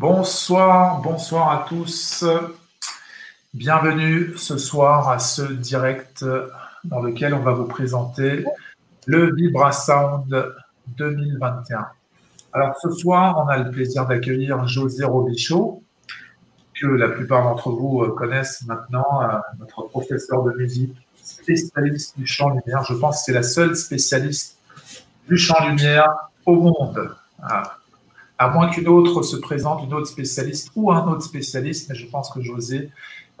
Bonsoir, bonsoir à tous. Bienvenue ce soir à ce direct dans lequel on va vous présenter le Vibra Sound 2021. Alors ce soir, on a le plaisir d'accueillir José Robichaud, que la plupart d'entre vous connaissent maintenant, euh, notre professeur de musique, spécialiste du chant lumière. Je pense que c'est la seule spécialiste du chant lumière au monde. À moins qu'une autre se présente, une autre spécialiste ou un autre spécialiste, mais je pense que José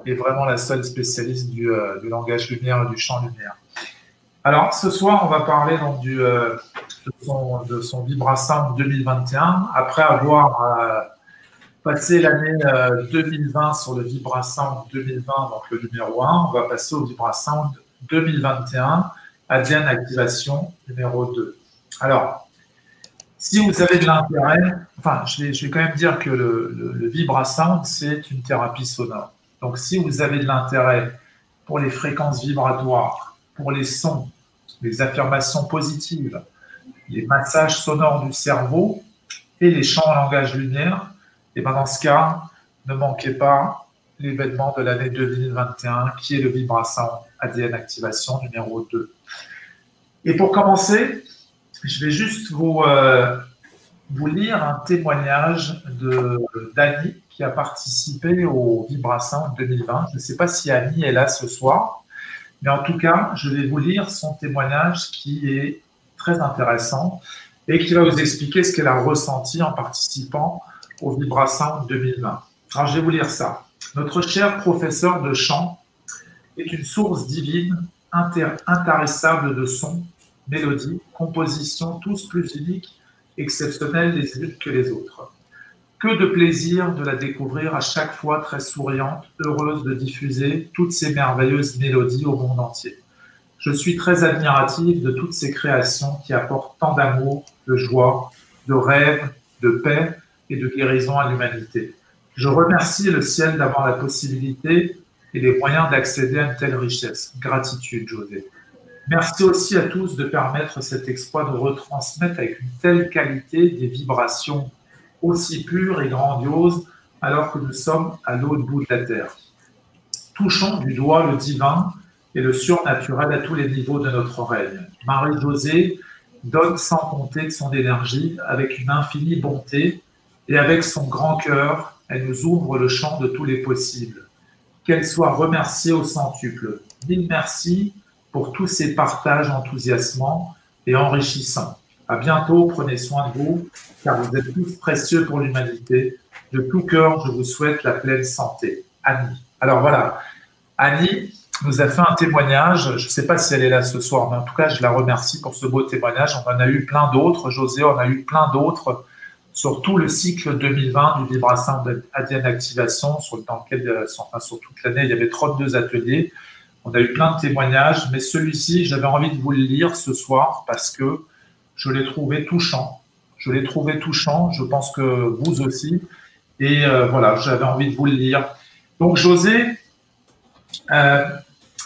est vraiment la seule spécialiste du, euh, langage lumière et du champ lumière. Alors, ce soir, on va parler donc euh, de, son, de son 2021. Après avoir euh, passé l'année 2020 sur le Vibrasound 2020, donc le numéro 1, on va passer au Vibrasound 2021, ADN Activation numéro 2. Alors, si vous avez de l'intérêt, enfin, je vais, quand même dire que le, le, vibrasound, c'est une thérapie sonore. Donc, si vous avez de l'intérêt pour les fréquences vibratoires, pour les sons, les affirmations positives, les massages sonores du cerveau et les chants en langage lumière, et bien dans ce cas, ne manquez pas l'événement de l'année 2021 qui est le Vibrasound ADN Activation numéro 2. Et pour commencer, je vais juste vous, euh, vous lire un témoignage de d'Annie qui a participé au Vibrassin 2020. Je ne sais pas si Annie est là ce soir, mais en tout cas, je vais vous lire son témoignage qui est très intéressant et qui va vous expliquer ce qu'elle a ressenti en participant au Vibrassin 2020. Alors, je vais vous lire ça. Notre cher professeur de chant est une source divine intarissable de sons mélodies, compositions tous plus uniques, exceptionnelles les unes que les autres. Que de plaisir de la découvrir à chaque fois très souriante, heureuse de diffuser toutes ces merveilleuses mélodies au monde entier. Je suis très admirative de toutes ces créations qui apportent tant d'amour, de joie, de rêve, de paix et de guérison à l'humanité. Je remercie le ciel d'avoir la possibilité et les moyens d'accéder à une telle richesse. Gratitude, José. Merci aussi à tous de permettre cet exploit de retransmettre avec une telle qualité des vibrations aussi pures et grandioses alors que nous sommes à l'autre bout de la Terre. Touchons du doigt le divin et le surnaturel à tous les niveaux de notre règne. Marie-Josée donne sans compter de son énergie avec une infinie bonté et avec son grand cœur, elle nous ouvre le champ de tous les possibles. Qu'elle soit remerciée au centuple. Mille merci pour tous ces partages enthousiasmants et enrichissants. À bientôt, prenez soin de vous, car vous êtes tous précieux pour l'humanité. De tout cœur, je vous souhaite la pleine santé. Annie. Alors voilà, Annie nous a fait un témoignage. Je ne sais pas si elle est là ce soir, mais en tout cas, je la remercie pour ce beau témoignage. On en a eu plein d'autres. José on a eu plein d'autres sur tout le cycle 2020 du Vibrassin ADN Activation, sur, dans lequel, enfin, sur toute l'année, il y avait 32 ateliers. On a eu plein de témoignages, mais celui-ci, j'avais envie de vous le lire ce soir parce que je l'ai trouvé touchant. Je l'ai trouvé touchant, je pense que vous aussi. Et euh, voilà, j'avais envie de vous le lire. Donc, José, euh,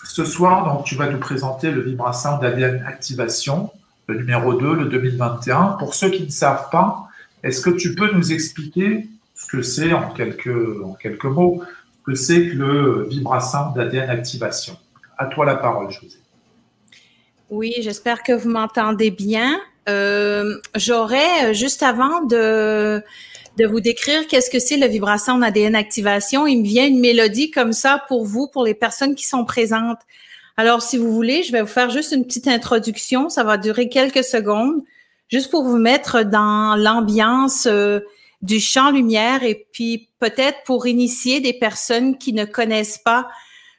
ce soir, donc, tu vas nous présenter le Vibrassin d'ADN Activation, le numéro 2, le 2021. Pour ceux qui ne savent pas, est-ce que tu peux nous expliquer ce que c'est en quelques, mots, que c'est que le Vibrassin d'ADN Activation? À toi la parole, José. Oui, j'espère que vous m'entendez bien. Euh, j'aurais, euh, juste avant de, de vous décrire qu'est-ce que c'est le vibration ADN activation, il me vient une mélodie comme ça pour vous, pour les personnes qui sont présentes. Alors, si vous voulez, je vais vous faire juste une petite introduction. Ça va durer quelques secondes, juste pour vous mettre dans l'ambiance euh, du champ lumière et puis peut-être pour initier des personnes qui ne connaissent pas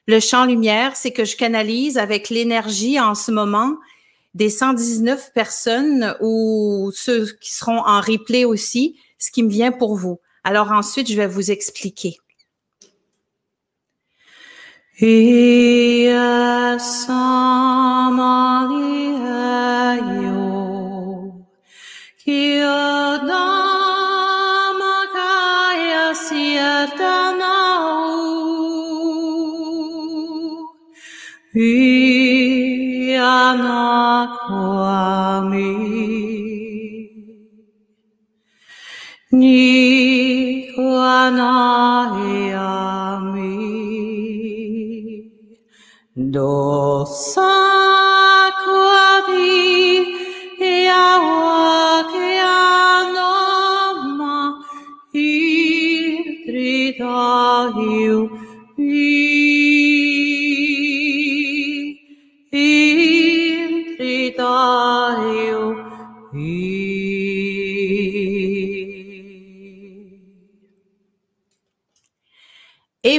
le champ lumière, c'est que je canalise avec l'énergie en ce moment des 119 personnes ou ceux qui seront en replay aussi, ce qui me vient pour vous. Alors ensuite, je vais vous expliquer. cannot harm me. Ni mi do sa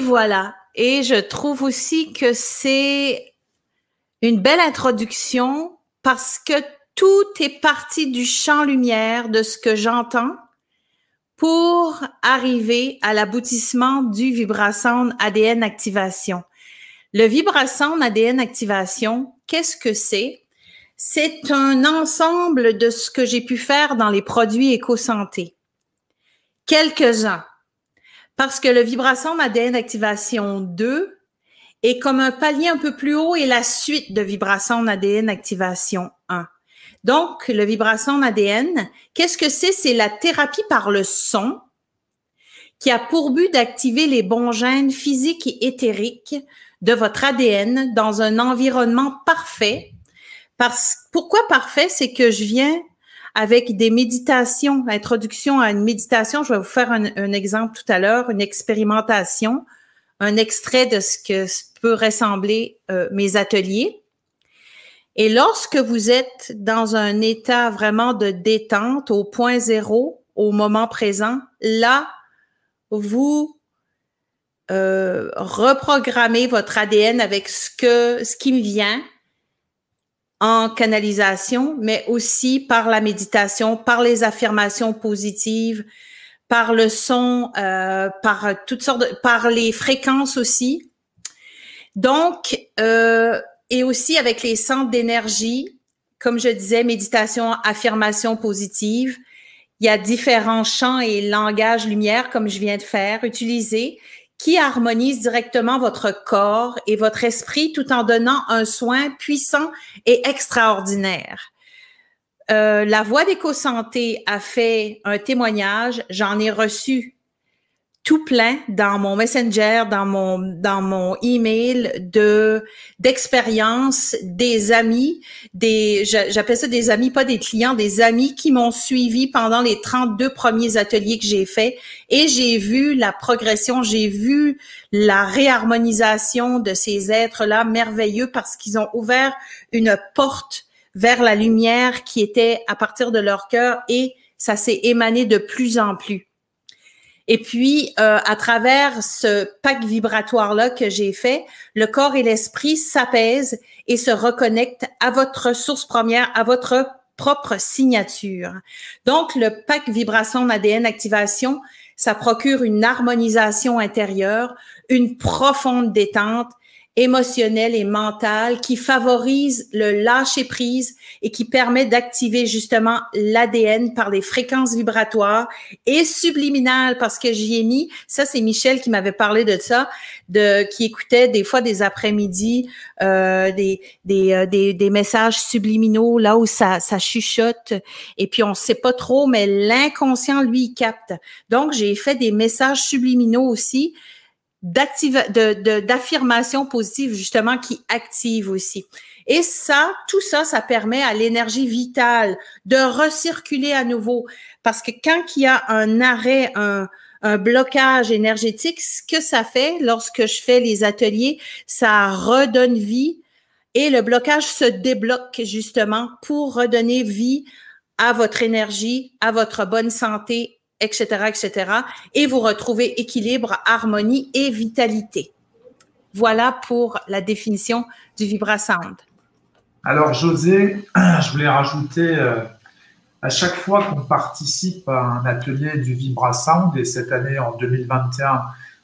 voilà. Et je trouve aussi que c'est une belle introduction parce que tout est parti du champ lumière de ce que j'entends pour arriver à l'aboutissement du vibrasound ADN activation. Le vibrasound ADN activation, qu'est-ce que c'est? C'est un ensemble de ce que j'ai pu faire dans les produits éco-santé. Quelques-uns parce que le vibration ADN Activation 2 est comme un palier un peu plus haut et la suite de vibration ADN Activation 1. Donc, le vibration ADN, qu'est-ce que c'est? C'est la thérapie par le son qui a pour but d'activer les bons gènes physiques et éthériques de votre ADN dans un environnement parfait. Parce, pourquoi parfait? C'est que je viens avec des méditations, introduction à une méditation. Je vais vous faire un, exemple tout à l'heure, une expérimentation, un extrait de ce que peut ressembler euh, mes ateliers. Et lorsque vous êtes dans un état vraiment de détente au point zéro, au moment présent, là, vous euh, reprogrammez votre ADN avec ce que ce qui me vient, en canalisation, mais aussi par la méditation, par les affirmations positives, par le son, euh, par toutes sortes de, par les fréquences aussi. Donc, euh, et aussi avec les centres d'énergie, comme je disais, méditation, affirmation positive. Il y a différents champs et langages lumière, comme je viens de faire, utiliser qui harmonise directement votre corps et votre esprit tout en donnant un soin puissant et extraordinaire. Euh, la Voix d'éco-santé a fait un témoignage, j'en ai reçu tout plein dans mon messenger, dans mon dans mon email de d'expériences, des amis, des j'appelle ça des amis, pas des clients, des amis qui m'ont suivi pendant les 32 premiers ateliers que j'ai faits et j'ai vu la progression, j'ai vu la réharmonisation de ces êtres-là merveilleux parce qu'ils ont ouvert une porte vers la lumière qui était à partir de leur cœur et ça s'est émané de plus en plus. Et puis, euh, à travers ce pack vibratoire-là que j'ai fait, le corps et l'esprit s'apaisent et se reconnectent à votre source première, à votre propre signature. Donc, le pack vibration ADN activation, ça procure une harmonisation intérieure, une profonde détente émotionnel et mental qui favorise le lâcher prise et qui permet d'activer justement l'ADN par les fréquences vibratoires et subliminales parce que j'y ai mis, ça c'est Michel qui m'avait parlé de ça, de qui écoutait des fois des après-midi euh, des, des, euh, des, des, messages subliminaux là où ça, ça chuchote et puis on sait pas trop mais l'inconscient lui il capte. Donc j'ai fait des messages subliminaux aussi d'affirmation positive justement qui active aussi. Et ça, tout ça, ça permet à l'énergie vitale de recirculer à nouveau. Parce que quand il y a un arrêt, un, un blocage énergétique, ce que ça fait lorsque je fais les ateliers, ça redonne vie et le blocage se débloque justement pour redonner vie à votre énergie, à votre bonne santé etc., etc. Et vous retrouvez équilibre, harmonie et vitalité. Voilà pour la définition du vibrasound. Alors, José, je voulais rajouter, euh, à chaque fois qu'on participe à un atelier du vibrasound, et cette année, en 2021,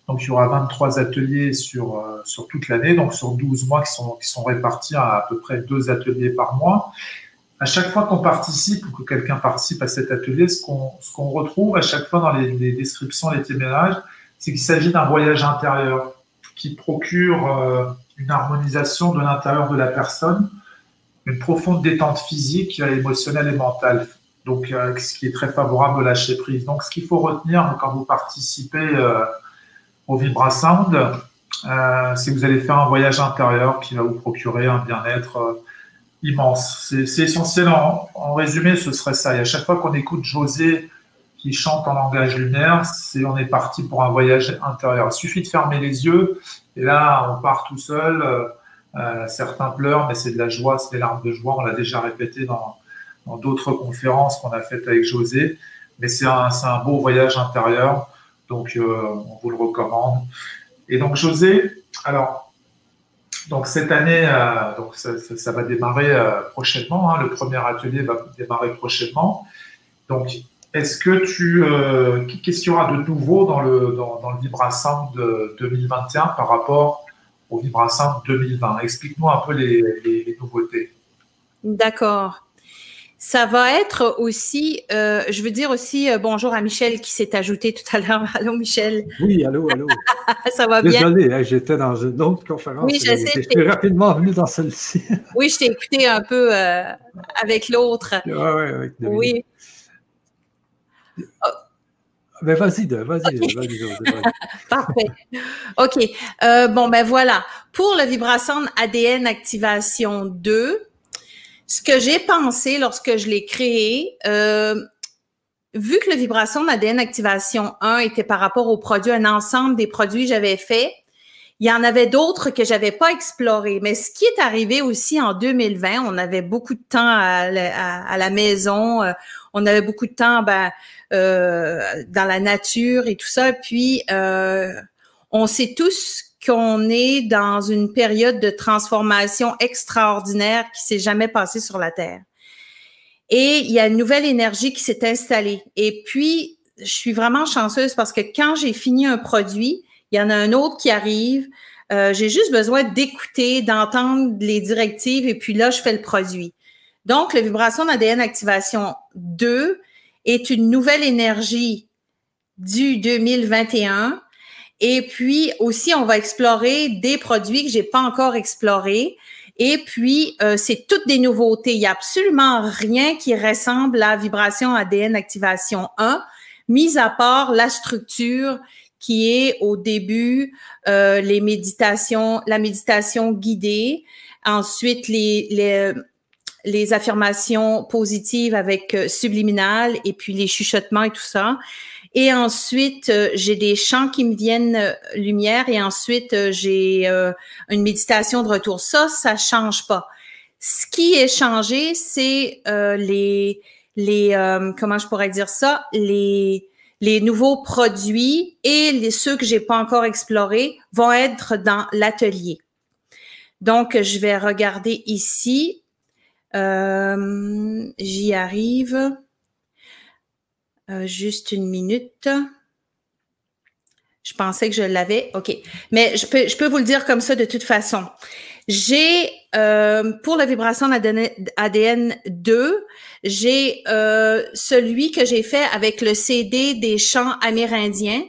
donc il y aura 23 ateliers sur, euh, sur toute l'année, donc sur 12 mois qui sont, qui sont répartis à à peu près deux ateliers par mois à chaque fois qu'on participe ou que quelqu'un participe à cet atelier, ce qu'on retrouve à chaque fois dans les, descriptions, les témoignages, c'est qu'il s'agit d'un voyage intérieur qui procure euh, une harmonisation de l'intérieur de la personne, une profonde détente physique, émotionnelle et mentale. donc ce qui est très favorable au lâcher prise. Donc, ce qu'il faut retenir quand vous participez au Vibrasound, c'est que vous allez faire un voyage intérieur qui va vous procurer un bien-être immense. C'est essentiel. En, en, résumé, ce serait ça. Et à chaque fois qu'on écoute José qui chante en langage lunaire, c'est on est parti pour un voyage intérieur. Il suffit de fermer les yeux et là, on part tout seul. Euh, certains pleurent, mais c'est de la joie, c'est des larmes de joie. On l'a déjà répété dans d'autres conférences qu'on a faites avec José. Mais c'est un, un, beau voyage intérieur, donc euh, on vous le recommande. Et donc José, alors donc cette année, euh, donc ça, va démarrer euh, prochainement. Hein. le premier atelier va démarrer prochainement. Donc, est-ce que tu, euh, qu'est-ce qu'il y aura de nouveau dans le dans, dans le de 2021 par rapport au Vibrassin 2020 Explique-nous un peu les nouveautés. D'accord. Ça va être aussi, euh, je veux dire aussi euh, bonjour à Michel qui s'est ajouté tout à l'heure. Allô Michel. Oui, allô, allô. ça va bien? Désolé, hein, j'étais dans une autre conférence. Oui, je sais. Je suis rapidement venu dans celle-ci. oui, je t'ai écouté un peu euh, avec l'autre. Oui, oui, avec Oui. Mais vas-y, vas-y. Parfait. OK. bon, ben voilà. Pour le Vibrasson ADN Activation 2, ce que j'ai pensé lorsque je l'ai créé, euh, vu que le vibration d'ADN Activation 1 était par rapport aux produits, un ensemble des produits que j'avais fait, il y en avait d'autres que j'avais pas explorés. Mais ce qui est arrivé aussi en 2020, on avait beaucoup de temps à, la maison, euh, on avait beaucoup de temps ben, euh, dans la nature et tout ça. Puis on sait tous qu'on est dans une période de transformation extraordinaire qui s'est jamais passée sur la Terre. Et il y a une nouvelle énergie qui s'est installée. Et puis, je suis vraiment chanceuse parce que quand j'ai fini un produit, il y en a un autre qui arrive. Euh, j'ai juste besoin d'écouter, d'entendre les directives et puis là, je fais le produit. Donc, le vibration d'ADN activation 2 est une nouvelle énergie du 2021 et puis aussi, on va explorer des produits que j'ai pas encore explorés. Et puis, euh, c'est toutes des nouveautés. Il n'y a absolument rien qui ressemble à Vibration ADN Activation 1, mis à part la structure qui est au début euh, les méditations, la méditation guidée, ensuite les, les, les affirmations positives avec euh, subliminal et puis les chuchotements et tout ça. Et ensuite, euh, j'ai des chants qui me viennent euh, lumière et ensuite, euh, j'ai une méditation de retour. Ça, ça change pas. Ce qui est changé, c'est les, les comment je pourrais dire ça, les, les nouveaux produits et les, ceux que j'ai pas encore explorés vont être dans l'atelier. Donc, je vais regarder ici. J'y arrive. Euh, juste une minute. Je pensais que je l'avais. OK. Mais je peux, je peux vous le dire comme ça de toute façon. J'ai, euh, pour la vibration ADN 2, j'ai euh, celui que j'ai fait avec le CD des chants amérindiens.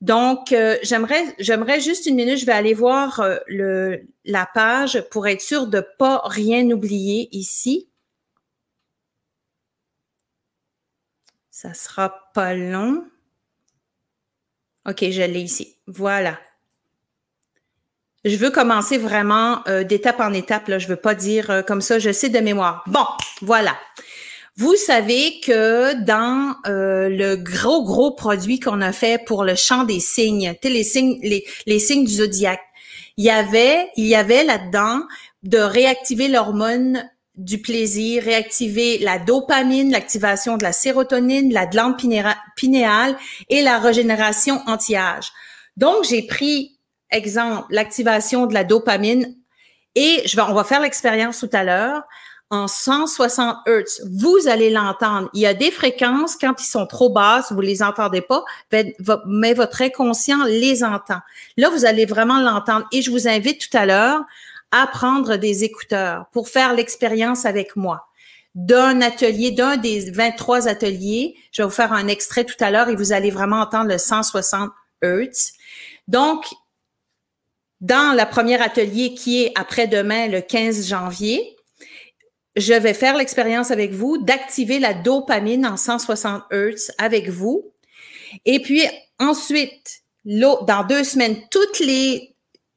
Donc, j'aimerais, j'aimerais juste une minute, je vais aller voir le, la page pour être sûr de pas rien oublier ici. Ça sera pas long. OK, je l'ai ici. Voilà. Je veux commencer vraiment euh, d'étape en étape. Là. Je veux pas dire euh, comme ça, je sais de mémoire. Bon, voilà. Vous savez que dans euh, le gros, gros produit qu'on a fait pour le champ des signes, les signes, les, les signes du zodiaque, il y avait, il y avait là-dedans de réactiver l'hormone du plaisir, réactiver la dopamine, l'activation de la sérotonine, la glande pinéale et la régénération anti-âge. Donc, j'ai pris, exemple, l'activation de la dopamine et je vais, on va faire l'expérience tout à l'heure en 160 Hz. Vous allez l'entendre. Il y a des fréquences, quand ils sont trop basses, vous les entendez pas, mais votre inconscient les entend. Là, vous allez vraiment l'entendre. Et je vous invite tout à l'heure à prendre des écouteurs pour faire l'expérience avec moi d'un atelier, d'un des 23 ateliers. Je vais vous faire un extrait tout à l'heure et vous allez vraiment entendre le 160 Hz. Donc, dans le premier atelier qui est après-demain, le 15 janvier, je vais faire l'expérience avec vous d'activer la dopamine en 160 Hz avec vous. Et puis ensuite, dans deux semaines, toutes les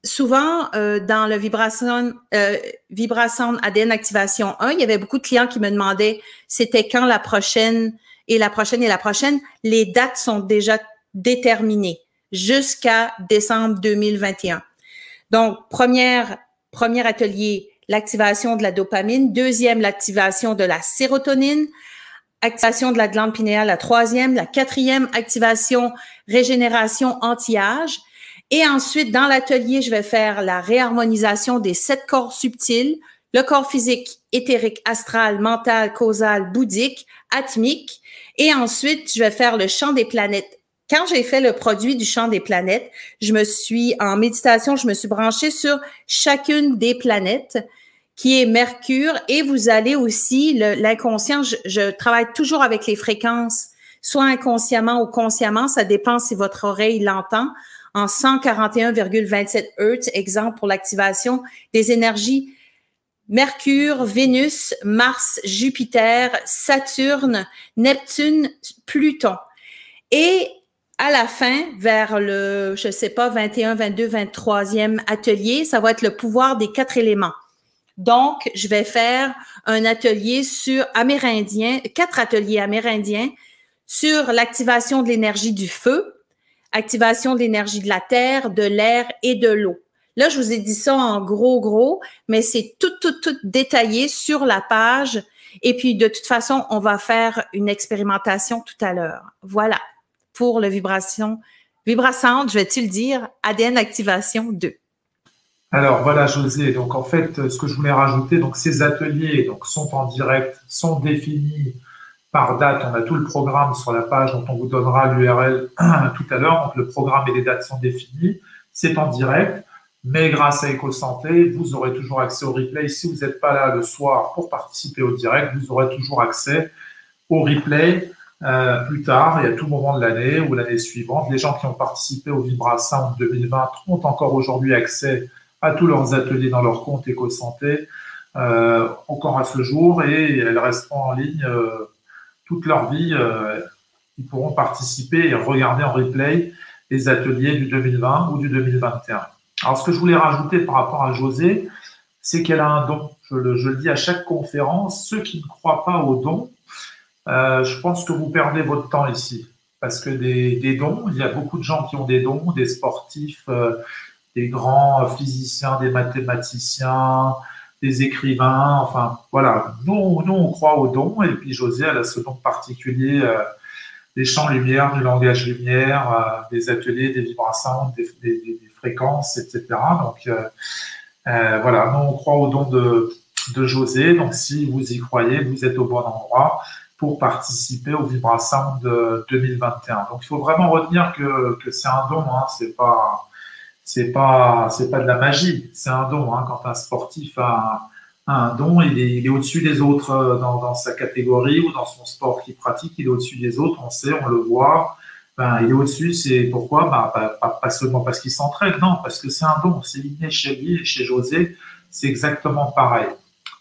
souvent euh, dans le vibration euh, vibration ADN activation 1, il y avait beaucoup de clients qui me demandaient c'était quand la prochaine et la prochaine et la prochaine. Les dates sont déjà déterminées jusqu'à décembre 2021. Donc première premier atelier l'activation de la dopamine. Deuxième, l'activation de la sérotonine. Activation de la glande pinéale, la troisième. La quatrième, activation, régénération anti-âge. Et ensuite, dans l'atelier, je vais faire la réharmonisation des sept corps subtils, le corps physique, éthérique, astral, mental, causal, bouddhique, atmique. Et ensuite, je vais faire le champ des planètes quand j'ai fait le produit du champ des planètes, je me suis en méditation, je me suis branchée sur chacune des planètes qui est Mercure et vous allez aussi l'inconscient. Je, travaille toujours avec les fréquences, soit inconsciemment ou consciemment, ça dépend si votre oreille l'entend. En 141,27 Hz, exemple pour l'activation des énergies Mercure, Vénus, Mars, Jupiter, Saturne, Neptune, Pluton. Et à la fin, vers le, je sais pas, 21, 22, 23e atelier, ça va être le pouvoir des quatre éléments. Donc, je vais faire un atelier sur amérindien, quatre ateliers amérindiens sur l'activation de l'énergie du feu, activation de l'énergie de la terre, de l'air et de l'eau. Là, je vous ai dit ça en gros, gros, mais c'est tout, tout, tout détaillé sur la page. Et puis, de toute façon, on va faire une expérimentation tout à l'heure. Voilà pour le vibration, vibrasante, je vais-tu le dire, ADN Activation 2. Alors voilà José, donc en fait ce que je voulais rajouter, donc ces ateliers donc, sont en direct, sont définis par date, on a tout le programme sur la page dont on vous donnera l'URL tout à l'heure, donc le programme et les dates sont définis, c'est en direct, mais grâce à EcoSanté, vous aurez toujours accès au replay. Si vous n'êtes pas là le soir pour participer au direct, vous aurez toujours accès au replay euh, plus tard et à tout moment de l'année ou l'année suivante. Les gens qui ont participé au en 2020 ont encore aujourd'hui accès à tous leurs ateliers dans leur compte EcoSanté euh, encore à ce jour et elles resteront en ligne euh, toute leur vie. Euh, ils pourront participer et regarder en replay les ateliers du 2020 ou du 2021. Alors, ce que je voulais rajouter par rapport à José, c'est qu'elle a un don. Je le, dis à chaque conférence, ceux qui ne croient pas au don, euh, je pense que vous perdez votre temps ici. Parce que des, dons, il y a beaucoup de gens qui ont des dons, des sportifs, euh, des grands physiciens, des mathématiciens, des écrivains. Enfin, voilà. Nous, nous on croit aux dons. Et puis José, elle a ce don particulier euh, des champs lumière, du langage lumière, des ateliers, des vibrations, des, fréquences, etc. Donc, voilà. Nous, on croit aux dons de, de José. Donc, si vous y croyez, vous êtes au bon endroit pour participer au Vibrasound de 2021. Donc il faut vraiment retenir que, que c'est un don, hein, c'est pas c'est pas c'est pas de la magie, c'est un don. Hein. Quand un sportif a, un don, il est, il est au-dessus des autres euh, dans, sa catégorie ou dans son sport qu'il pratique, il est au-dessus des autres. On sait, on le voit. Ben, il est au-dessus, c'est pourquoi? Ben, pas, seulement parce qu'il s'entraîne, non, parce que c'est un don, c'est inné chez lui, chez José, c'est exactement pareil.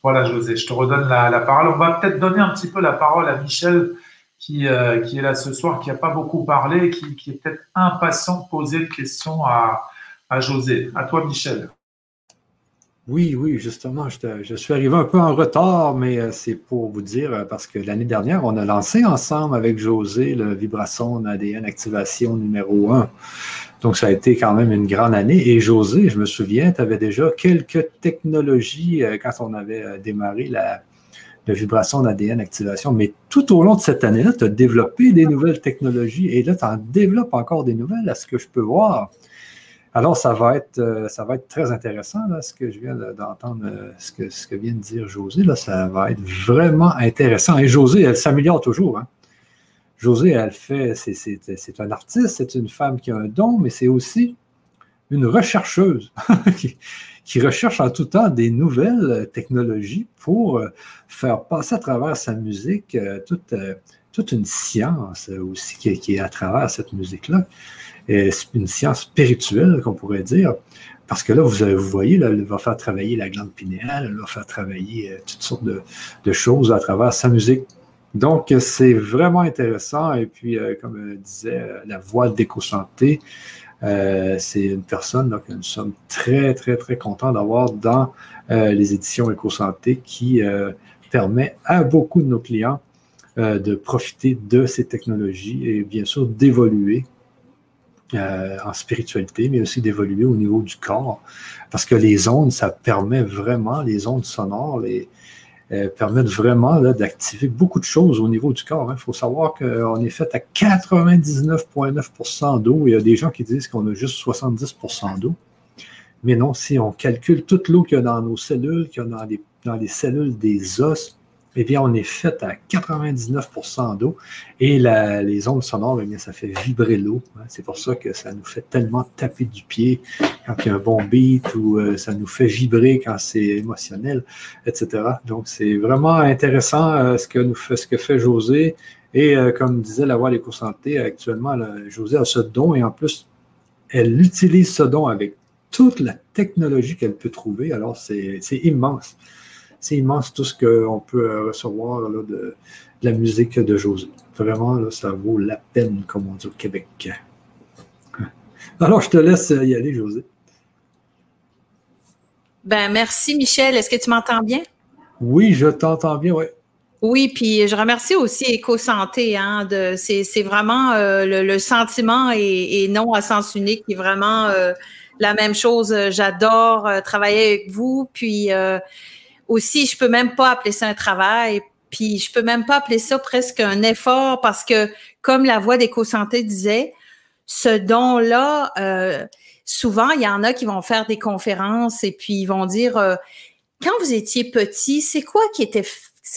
Voilà, José, je te redonne la, parole. On va peut-être donner un petit peu la parole à Michel, qui, euh, qui est là ce soir, qui n'a pas beaucoup parlé, qui, qui est peut-être impatient de poser une question à, à José. À toi, Michel. Oui, oui, justement, je, suis arrivé un peu en retard, mais euh, c'est pour vous dire, euh, parce que l'année dernière, on a lancé ensemble avec José le Vibrason ADN Activation numéro 1. Donc, ça a été quand même une grande année. Et José, je me souviens, tu avais déjà quelques technologies euh, quand on avait démarré la, vibration d'ADN activation. Mais tout au long de cette année-là, tu as développé des nouvelles technologies et là, tu en développes encore des nouvelles, à ce que je peux voir. Alors, ça va être, euh, ça va être très intéressant, ce que je viens d'entendre, ce que, ce que vient de dire José. Là, ça va être vraiment intéressant. Et José, elle s'améliore toujours. Hein. José, elle fait, c'est un artiste, c'est une femme qui a un don, mais c'est aussi une rechercheuse qui, recherche en tout temps des nouvelles technologies pour euh, faire passer à travers sa musique euh, euh, toute une science aussi qui, est à travers cette musique-là. Une science spirituelle, qu'on pourrait dire. Parce que là, vous, vous voyez, là, elle va faire travailler la glande pinéale, elle va faire travailler euh, toutes sortes de, choses à travers sa musique. Donc, c'est vraiment intéressant. Et puis, euh, comme disait euh, la voix d'éco-santé, c'est une personne que nous sommes très, très, très contents d'avoir dans les éditions éco-santé qui permet à beaucoup de nos clients de profiter de ces technologies et bien sûr d'évoluer euh, en spiritualité, mais aussi d'évoluer au niveau du corps. Parce que les ondes, ça permet vraiment, les ondes sonores, les, euh, permettent vraiment d'activer beaucoup de choses au niveau du corps. Il hein. faut savoir qu'on est fait à 99,9% d'eau. Il y a des gens qui disent qu'on a juste 70% d'eau. Mais non, si on calcule toute l'eau qu'il y a dans nos cellules, qu'il y a dans les, dans les cellules des os, eh bien, on est fait à 99% d'eau et les ondes sonores, eh bien, ça fait vibrer l'eau. Hein. C'est pour ça que ça nous fait tellement taper du pied quand il y a un bon beat ou euh, ça nous fait vibrer quand c'est émotionnel, etc. Donc, c'est vraiment intéressant euh, ce, que fait, que fait José. Et euh, comme disait la voix des santé actuellement, José a ce don et en plus, elle utilise ce don avec toute la technologie qu'elle peut trouver. Alors, c'est immense c'est immense tout ce qu'on peut euh, recevoir de, la musique de José. Vraiment, ça vaut la peine, comme on dit au Québec. Alors, je te laisse y aller, José. Ben, merci, Michel. Est-ce que tu m'entends bien? Oui, je t'entends bien, oui. Oui, puis je remercie aussi EcoSanté. Hein, c'est, vraiment euh, le, sentiment et, non à sens unique qui est vraiment euh, la même chose. J'adore travailler avec vous. Puis aussi, je peux même pas appeler ça un travail. Puis je peux même pas appeler ça presque un effort parce que, comme la voix d'éco-santé disait, ce don-là, euh, souvent, il y en a qui vont faire des conférences et puis ils vont dire euh, quand vous étiez petit, c'est quoi qui était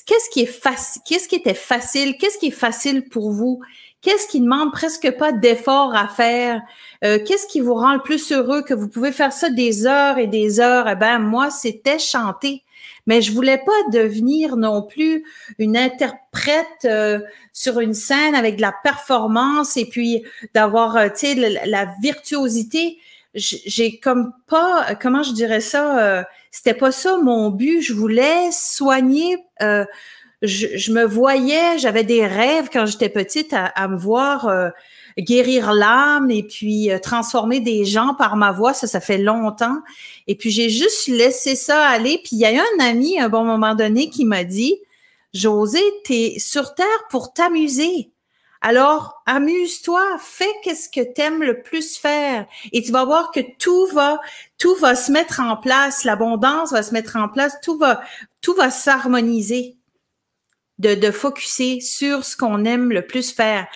qu'est-ce qui est facile, qu'est-ce qui était facile, qu'est-ce qui est facile pour vous, qu'est-ce qui demande presque pas d'effort à faire, euh, qu'est-ce qui vous rend le plus heureux que vous pouvez faire ça des heures et des heures. Eh ben moi, c'était chanter mais je voulais pas devenir non plus une interprète euh, sur une scène avec de la performance et puis d'avoir, euh, tu sais, la, virtuosité. J'ai comme pas, comment je dirais ça, euh, c'était pas ça mon but. Je voulais soigner. Je, me voyais, j'avais des rêves quand j'étais petite à, me voir guérir l'âme et puis transformer des gens par ma voix. Ça, ça fait longtemps. Et puis, j'ai juste laissé ça aller. Puis, il y a un ami, à un bon moment donné, qui m'a dit, José, es sur Terre pour t'amuser. Alors, amuse-toi, fais qu'est-ce que t'aimes le plus faire. Et tu vas voir que tout va, tout va se mettre en place. L'abondance va se mettre en place. Tout va, tout va s'harmoniser. De, de focuser sur ce qu'on aime le plus faire.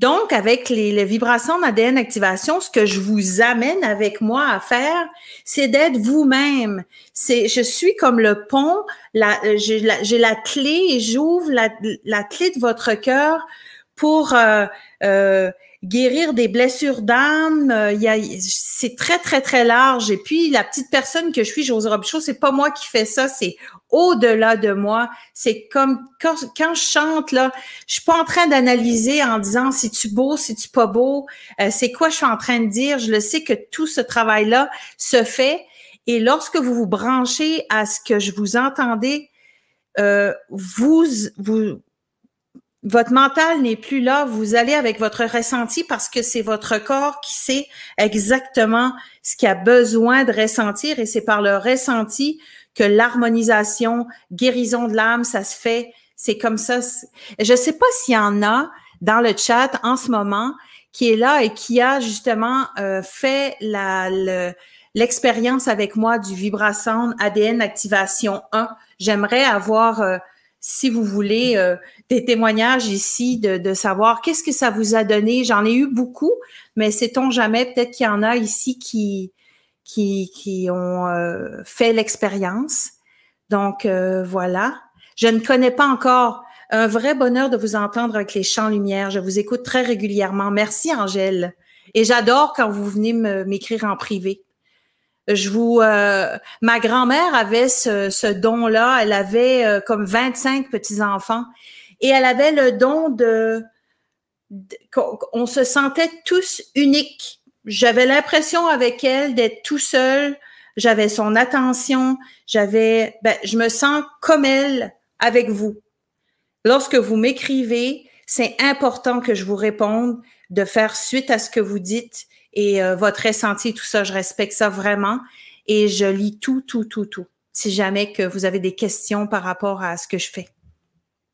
Donc, avec les, vibrations d'ADN activation, ce que je vous amène avec moi à faire, c'est d'être vous-même. C'est, je suis comme le pont, la, j'ai, la, clé et j'ouvre la, la, clé de votre cœur pour euh, euh, guérir des blessures d'âme. Euh, c'est très, très, très large. Et puis, la petite personne que je suis, José Robichaud, c'est pas moi qui fais ça, c'est au-delà de moi. C'est comme quand, quand, je chante, là, je suis pas en train d'analyser en disant si tu beau, si tu pas beau, euh, c'est quoi je suis en train de dire. Je le sais que tout ce travail-là se fait. Et lorsque vous vous branchez à ce que je vous entendais, euh, vous, vous, votre mental n'est plus là, vous allez avec votre ressenti parce que c'est votre corps qui sait exactement ce qu'il a besoin de ressentir et c'est par le ressenti que l'harmonisation, guérison de l'âme, ça se fait. C'est comme ça. Je ne sais pas s'il y en a dans le chat en ce moment qui est là et qui a justement euh, fait l'expérience avec moi du Vibrasound ADN Activation 1. J'aimerais avoir euh, si vous voulez, euh, des témoignages ici de, savoir qu'est-ce que ça vous a donné. J'en ai eu beaucoup, mais sait-on jamais, peut-être qu'il y en a ici qui, qui, ont euh, fait l'expérience. Donc, euh, voilà. Je ne connais pas encore. Un vrai bonheur de vous entendre avec les chants lumière. Je vous écoute très régulièrement. Merci, Angèle. Et j'adore quand vous venez m'écrire en privé. Je vous, euh, ma grand-mère avait ce, don-là. Elle avait euh, comme 25 petits enfants. et elle avait le don de, on se sentait tous uniques. J'avais l'impression avec elle d'être tout seul. J'avais son attention. J'avais, ben, je me sens comme elle avec vous. Lorsque vous m'écrivez, c'est important que je vous réponde, de faire suite à ce que vous dites et euh, votre ressenti, tout ça, je respecte ça vraiment et je lis tout, tout, tout, tout. Si jamais que vous avez des questions par rapport à ce que je fais.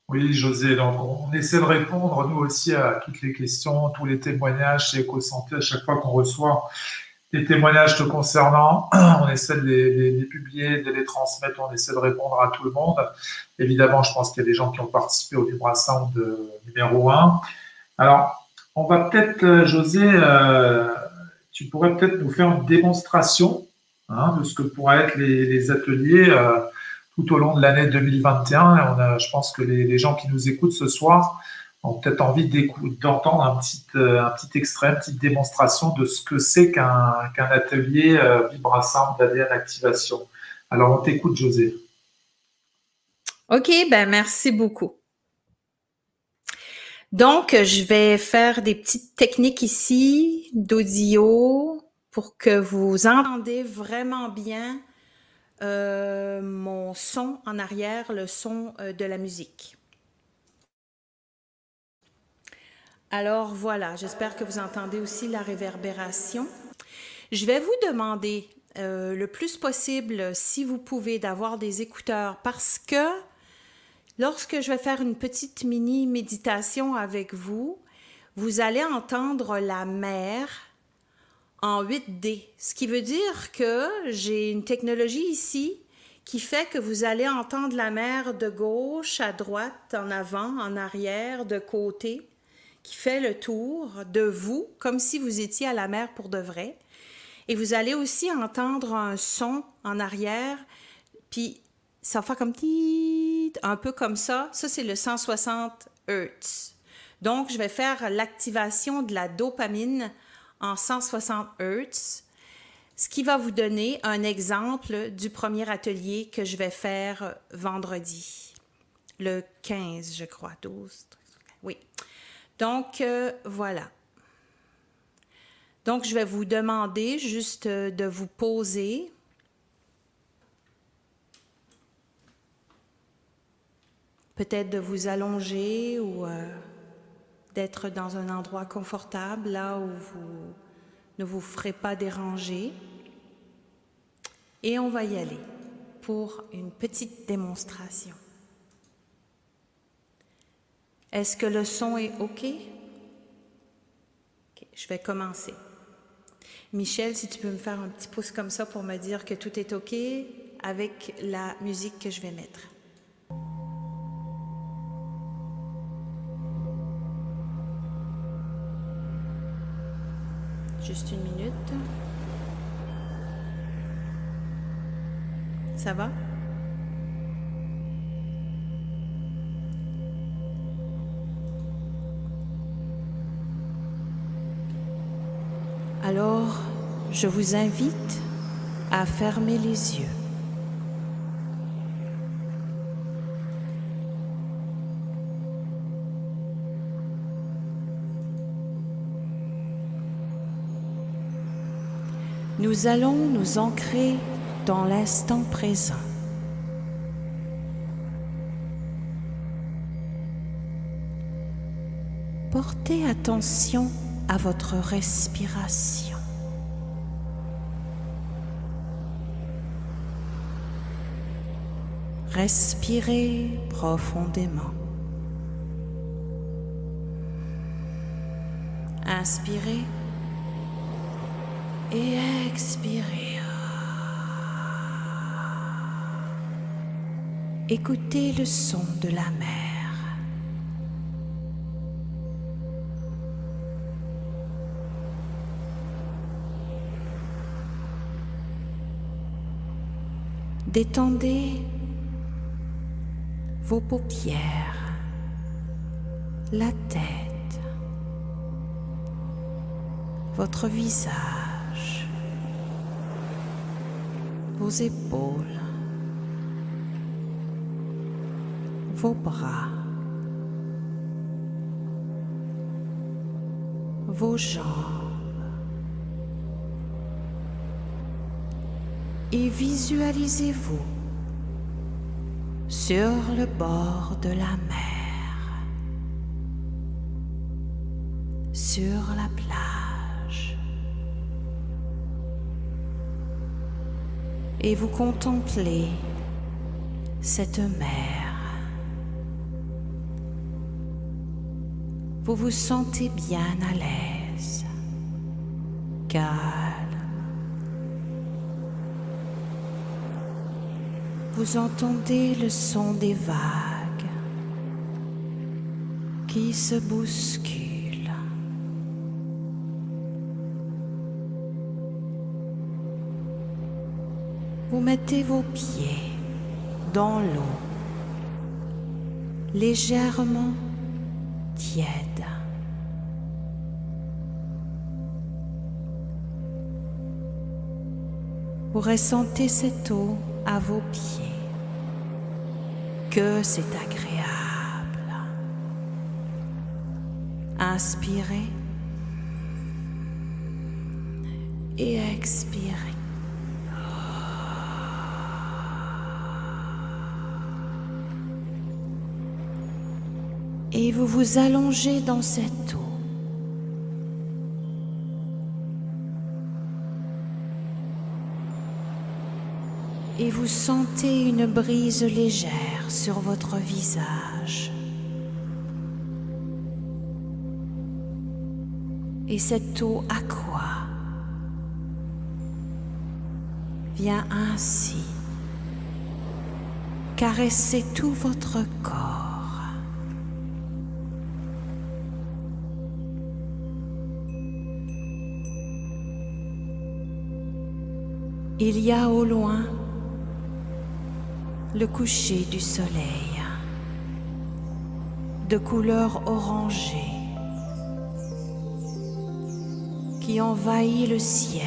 Oui, José, donc on essaie de répondre nous aussi à toutes les questions, tous les témoignages chez EcoSanté à chaque fois qu'on reçoit des témoignages te concernant. On essaie de les, publier, de les transmettre, on essaie de répondre à tout le monde. Évidemment, je pense qu'il y a des gens qui ont participé au Vibrasound numéro 1. Alors, on va peut-être, euh, José, euh, tu pourrais peut-être nous faire une démonstration hein, de ce que pourraient être les, ateliers. Euh, tout au long de l'année 2021. on a, je pense que les, gens qui nous écoutent ce soir ont peut-être envie d'entendre un petit, euh, un petit extrait, une petite démonstration de ce que c'est qu'un atelier euh, d'ADN activation. Alors, on t'écoute, José. OK, ben merci beaucoup. Donc, je vais faire des petites techniques ici d'audio pour que vous entendez vraiment bien euh, mon son en arrière, le son euh, de la musique. Alors voilà, j'espère que vous entendez aussi la réverbération. Je vais vous demander euh, le plus possible, si vous pouvez, d'avoir des écouteurs parce que lorsque je vais faire une petite mini méditation avec vous, vous allez entendre la mer en 8D. Ce qui veut dire que j'ai une technologie ici qui fait que vous allez entendre la mer de gauche à droite, en avant, en arrière, de côté, qui fait le tour de vous, comme si vous étiez à la mer pour de vrai. Et vous allez aussi entendre un son en arrière, puis ça va faire comme un peu comme ça. Ça, c'est le 160 Hz. Donc, je vais faire l'activation de la dopamine en 160 Hz, ce qui va vous donner un exemple du premier atelier que je vais faire vendredi, le 15, je crois, 12. Oui. Donc, euh, voilà. Donc, je vais vous demander juste de vous poser. Peut-être de vous allonger ou... Euh, d'être dans un endroit confortable, là où vous ne vous ferez pas déranger. Et on va y aller pour une petite démonstration. Est-ce que le son est OK? Je vais commencer. Michel, si tu peux me faire un petit pouce comme ça pour me dire que tout est OK avec la musique que je vais mettre. Juste une minute. Ça va? Alors, je vous invite à fermer les yeux. Nous allons nous ancrer dans l'instant présent. Portez attention à votre respiration. Respirez profondément. Inspirez Écoutez le son de la mer. Détendez vos paupières, la tête, votre visage. vos épaules, vos bras, vos jambes. Et visualisez-vous sur le bord de la mer, sur la plage. Et vous contemplez cette mer. Vous vous sentez bien à l'aise, calme. Vous entendez le son des vagues qui se bousculent. Vous mettez vos pieds dans l'eau, légèrement tiède. Vous ressentez cette eau à vos pieds. Que c'est agréable. Inspirez et expirez. Et vous vous allongez dans cette eau. Et vous sentez une brise légère sur votre visage. Et cette eau aqua vient ainsi caresser tout votre corps. Il y a au loin le coucher du soleil de couleur orangée qui envahit le ciel.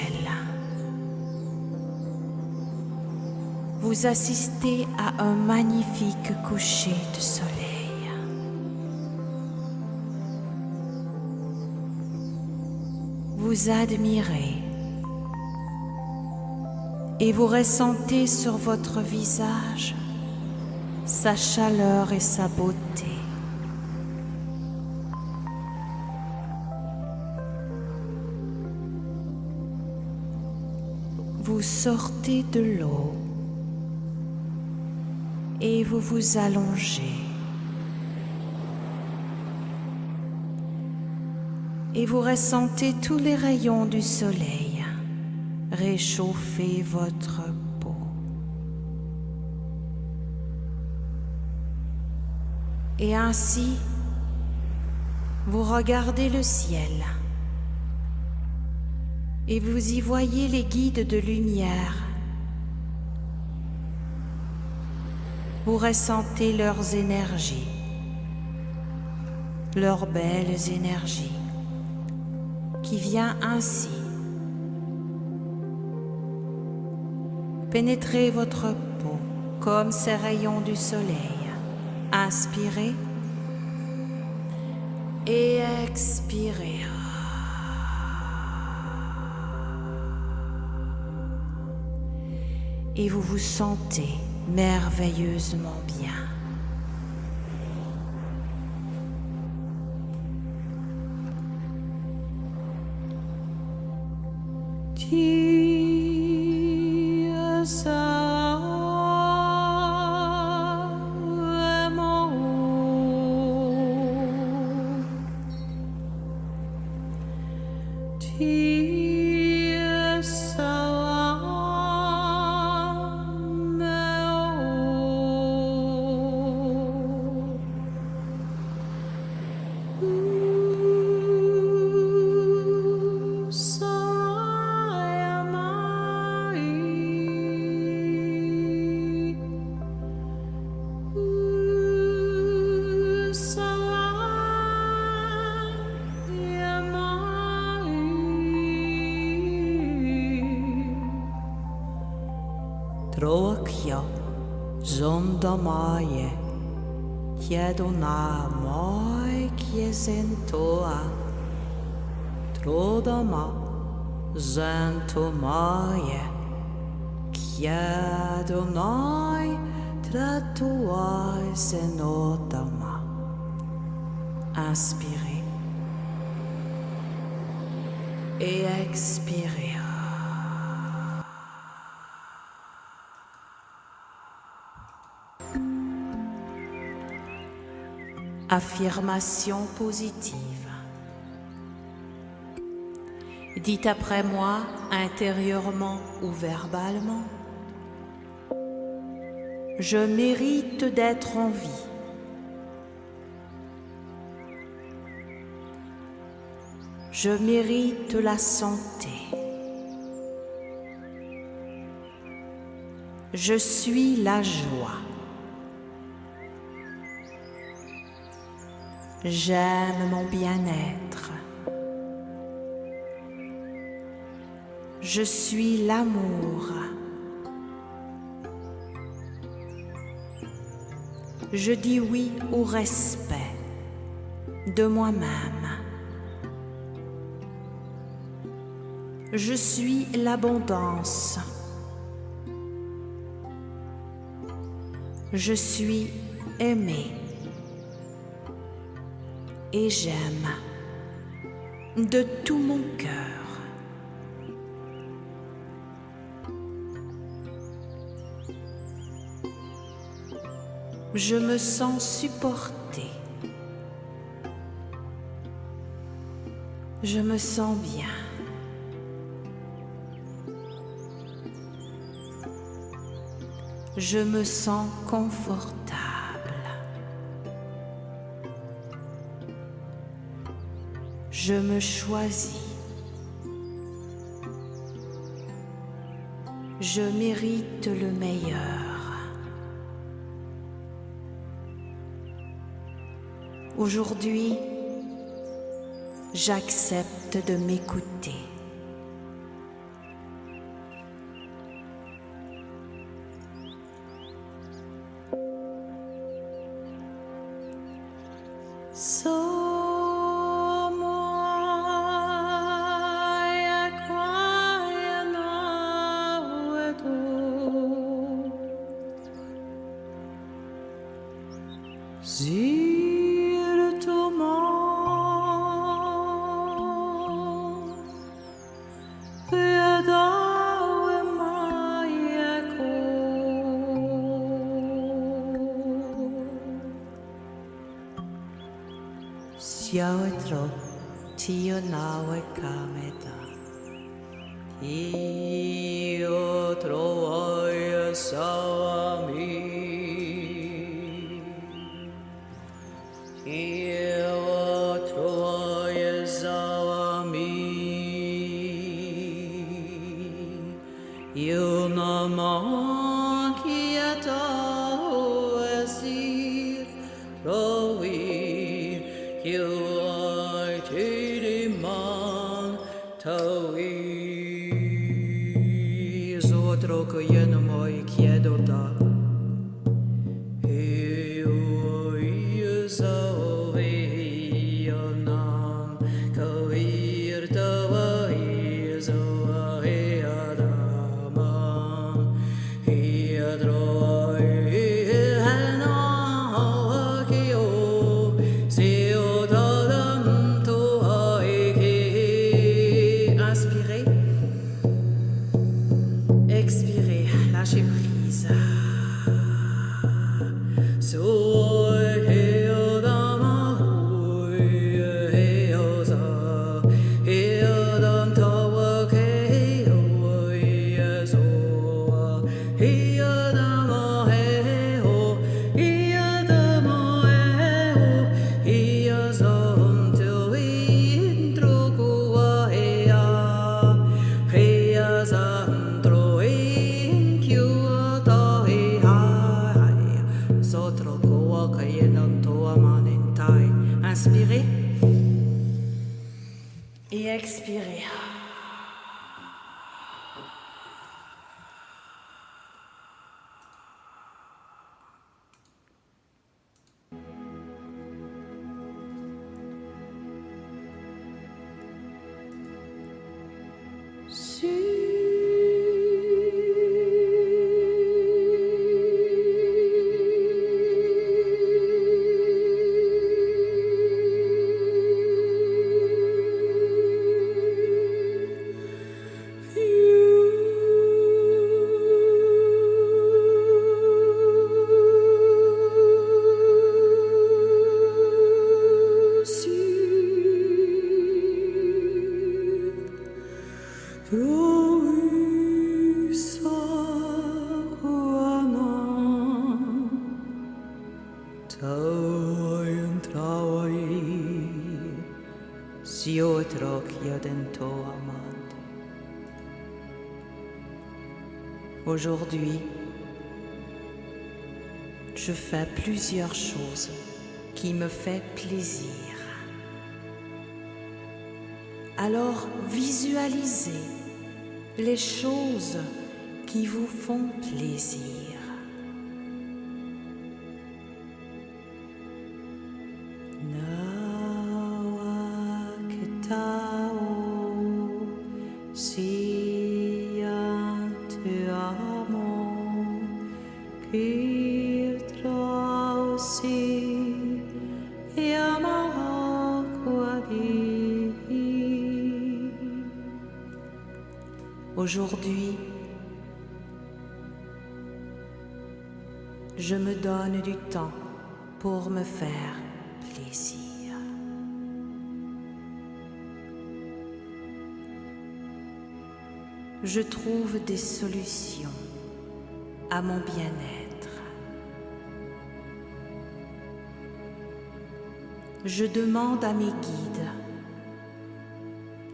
Vous assistez à un magnifique coucher de soleil. Vous admirez et vous ressentez sur votre visage sa chaleur et sa beauté. Vous sortez de l'eau et vous vous allongez. Et vous ressentez tous les rayons du soleil réchauffez votre. Et ainsi, vous regardez le ciel et vous y voyez les guides de lumière. Vous ressentez leurs énergies, leurs belles énergies, qui vient ainsi Pénétrez votre peau comme ces rayons du soleil. Inspirez et expirez. Et vous vous sentez merveilleusement bien. Maje, chiedo na moi chiesentoa, Trodama Zantomaye Kiadonai Tratuai Senotama Inspirez et expirez. Affirmation positive. Dites après moi intérieurement ou verbalement. Je mérite d'être en vie. Je mérite la santé. Je suis la joie. J'aime mon bien-être. Je suis l'amour. Je dis oui au respect de moi-même. Je suis l'abondance. Je suis aimé et j'aime de tout mon cœur. Je me sens supporté. Je me sens bien. Je me sens confortable. Je me choisis. Je mérite le meilleur. Aujourd'hui, j'accepte de m'écouter. Aujourd'hui, je fais plusieurs choses qui me font plaisir. Alors visualisez les choses qui vous font plaisir. Je trouve des solutions à mon bien-être. Je demande à mes guides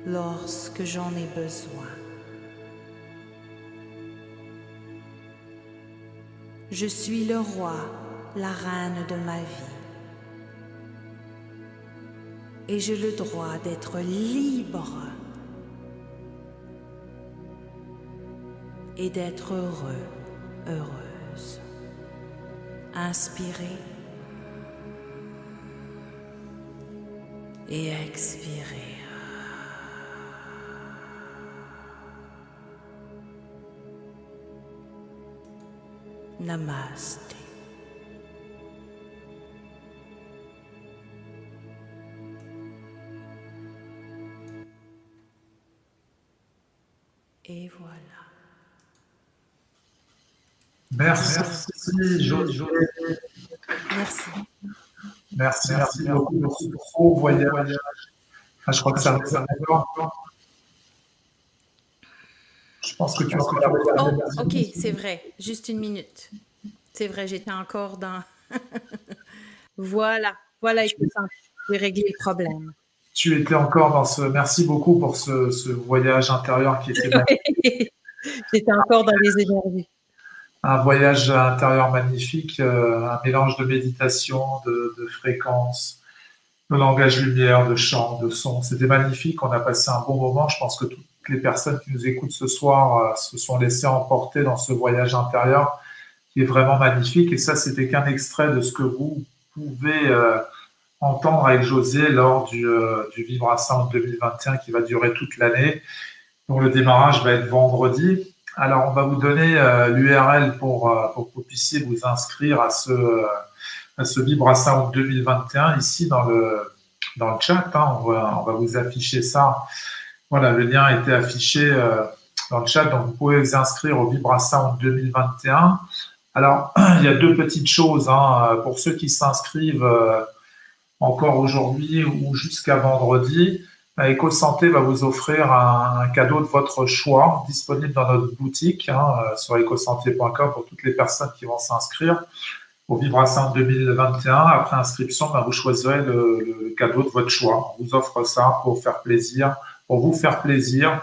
lorsque j'en ai besoin. Je suis le roi, la reine de ma vie. Et j'ai le droit d'être libre et d'être heureux, heureuse. Inspirez et expirez. Namaste. Et voilà. Merci, Merci. Merci, merci beaucoup pour ce voyage. Ah, je crois que ça va Je pense que tu as encore Oh, ok, c'est vrai. Juste une minute. C'est vrai, j'étais encore dans. voilà, voilà, je vais régler le problème. Tu étais encore dans ce. Merci beaucoup pour ce, ce voyage intérieur qui était. j'étais encore dans les énergies. Un voyage intérieur magnifique, euh, un mélange de méditation, de, de fréquences, de langage lumière, de chant, de son. C'était magnifique. On a passé un bon moment. Je pense que tout, les personnes qui nous écoutent ce soir euh, se sont laissées emporter dans ce voyage intérieur qui est vraiment magnifique. Et ça, c'était qu'un extrait de ce que vous pouvez euh, entendre avec José lors du, euh, du Vibrassa 2021 qui va durer toute l'année, dont le démarrage va être vendredi. Alors, on va vous donner l'URL pour, pour que vous puissiez vous inscrire à ce, à ce Vibrassa 2021 ici dans le, chat. Hein. on, va, vous afficher ça voilà, le lien a été affiché euh, dans le chat, donc vous pouvez vous inscrire au Vibrassa 2021. Alors, il y a deux petites choses hein, pour ceux qui s'inscrivent euh, encore aujourd'hui ou jusqu'à vendredi. EcoSanté va vous offrir un, cadeau de votre choix disponible dans notre boutique hein, euh, sur ecosanté.com pour toutes les personnes qui vont s'inscrire au Vibrassa 2021. Après inscription, ben, vous choisirez le, cadeau de votre choix. On vous offre ça pour faire plaisir pour vous faire plaisir,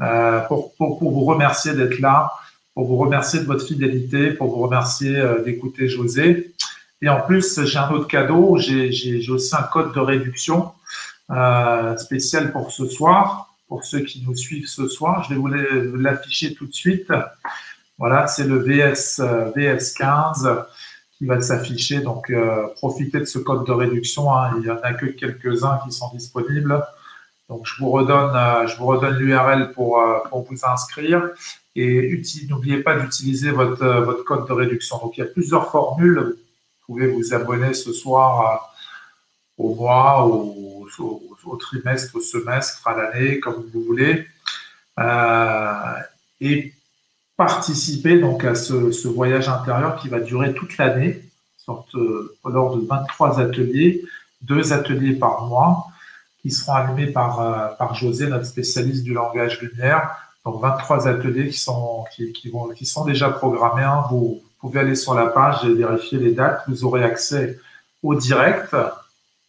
euh, pour, vous remercier d'être là, pour vous remercier de votre fidélité, pour vous remercier euh, d'écouter José. Et en plus, j'ai un autre cadeau, j'ai aussi un code de réduction euh, spécial pour ce soir, pour ceux qui nous suivent ce soir. Je vais vous l'afficher tout de suite. Voilà, c'est le VS, VS15 qui va s'afficher. Donc, euh, profitez de ce code de réduction. Hein. Il n'y en a que quelques-uns qui sont disponibles. Donc, je vous redonne, euh, je vous redonne l'URL pour, pour vous inscrire. Et n'oubliez pas d'utiliser votre, votre code de réduction. Donc, il y a plusieurs formules. Vous pouvez vous abonner ce soir au mois, au, trimestre, au semestre, à l'année, comme vous voulez. et participer donc à ce, voyage intérieur qui va durer toute l'année, sorte lors de 23 ateliers, deux ateliers par mois qui seront animés par, euh, par José, notre spécialiste du langage lumière. Donc 23 ateliers qui sont, qui, vont, qui sont déjà programmés. Hein. Vous pouvez aller sur la page et vérifier les dates. Vous aurez accès au direct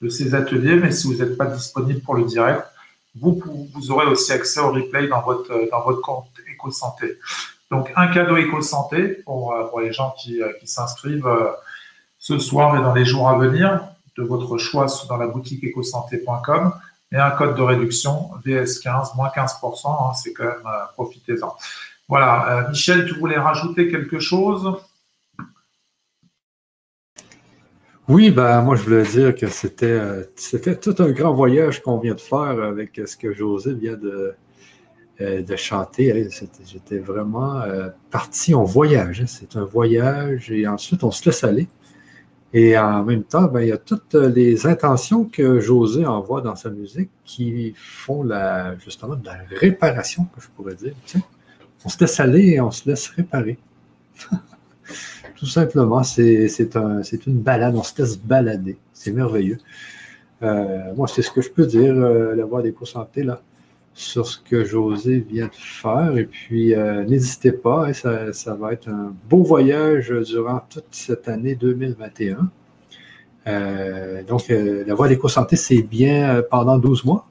de ces ateliers, mais si vous n'êtes pas disponible pour le direct, vous, vous aurez aussi accès au replay dans votre, dans votre compte EcoSanté. Donc un cadeau EcoSanté pour, euh, pour les gens qui, euh, qui s'inscrivent ce soir et dans les jours à venir de votre choix dans la boutique ecosanté.com et un code de réduction VS15, moins 15%, hein, c'est quand même, euh, profitez-en. Voilà, euh, Michel, tu voulais rajouter quelque chose? Oui, ben, moi je voulais dire que c'était, euh, c'était tout un grand voyage qu'on vient de faire avec ce que José vient de, de chanter. J'étais vraiment parti en voyage. Hein. C'est un voyage et ensuite on se laisse aller. Et en même temps, ben, il y a toutes les intentions que José envoie dans sa musique qui font la, justement de la réparation, que je pourrais dire. On se laisse aller et on se laisse réparer. Tout simplement, c'est un, une balade, on se laisse balader. C'est merveilleux. Euh, moi, c'est ce que je peux dire, euh, la voix des santé là sur ce que José vient de faire. Et puis, euh, n'hésitez pas, hein, ça, va être un beau voyage durant toute cette année 2021. Euh, donc, euh, la voie d'éco-santé, c'est bien pendant 12 mois?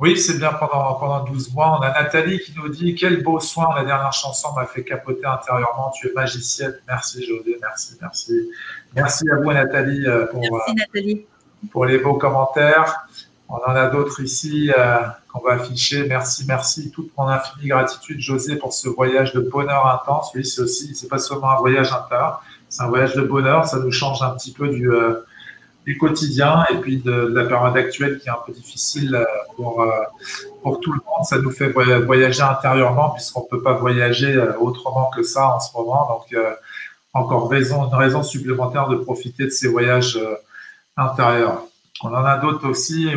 Oui, c'est bien pendant, pendant 12 mois. On a Nathalie qui nous dit Quel beau soin, la dernière chanson m'a fait capoter intérieurement. Tu es magicienne. Merci, José. Merci, merci. Merci à vous, Nathalie, pour, merci, Nathalie. pour les beaux commentaires. On en a d'autres ici euh, qu'on va afficher. Merci, merci. Toute mon infinie gratitude, José, pour ce voyage de bonheur intense. Oui, c'est aussi, c'est pas seulement un voyage intérieur, c'est un voyage de bonheur. Ça nous change un petit peu du, euh, du quotidien et puis de, la période actuelle qui est un peu difficile euh, pour, pour tout le monde. Ça nous fait voyager intérieurement puisqu'on peut pas voyager autrement que ça en ce moment. Donc, encore une raison supplémentaire de profiter de ces voyages intérieurs. On en a d'autres aussi.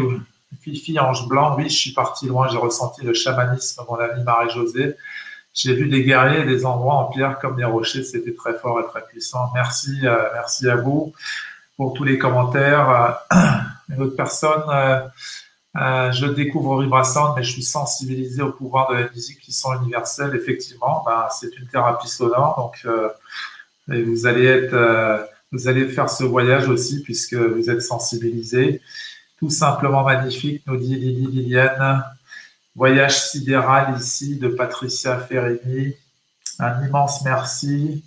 Fifi Ange Blanc, oui, je suis parti loin, j'ai ressenti le chamanisme, mon ami Marie-Josée. J'ai vu des guerriers et des endroits en pierre comme des rochers, c'était très fort et très puissant. Merci, euh, merci à vous pour tous les commentaires. Une autre personne, euh, euh, je découvre Vibrasound, mais je suis sensibilisé au pouvoir de la musique qui sont universelles. Effectivement, ben, c'est une thérapie sonore, donc vous allez être vous allez faire ce voyage aussi puisque vous êtes sensibilisé. Tout simplement magnifique, nous dit Lily Liliane. Voyage sidéral ici de Patricia Ferrini. Un immense merci.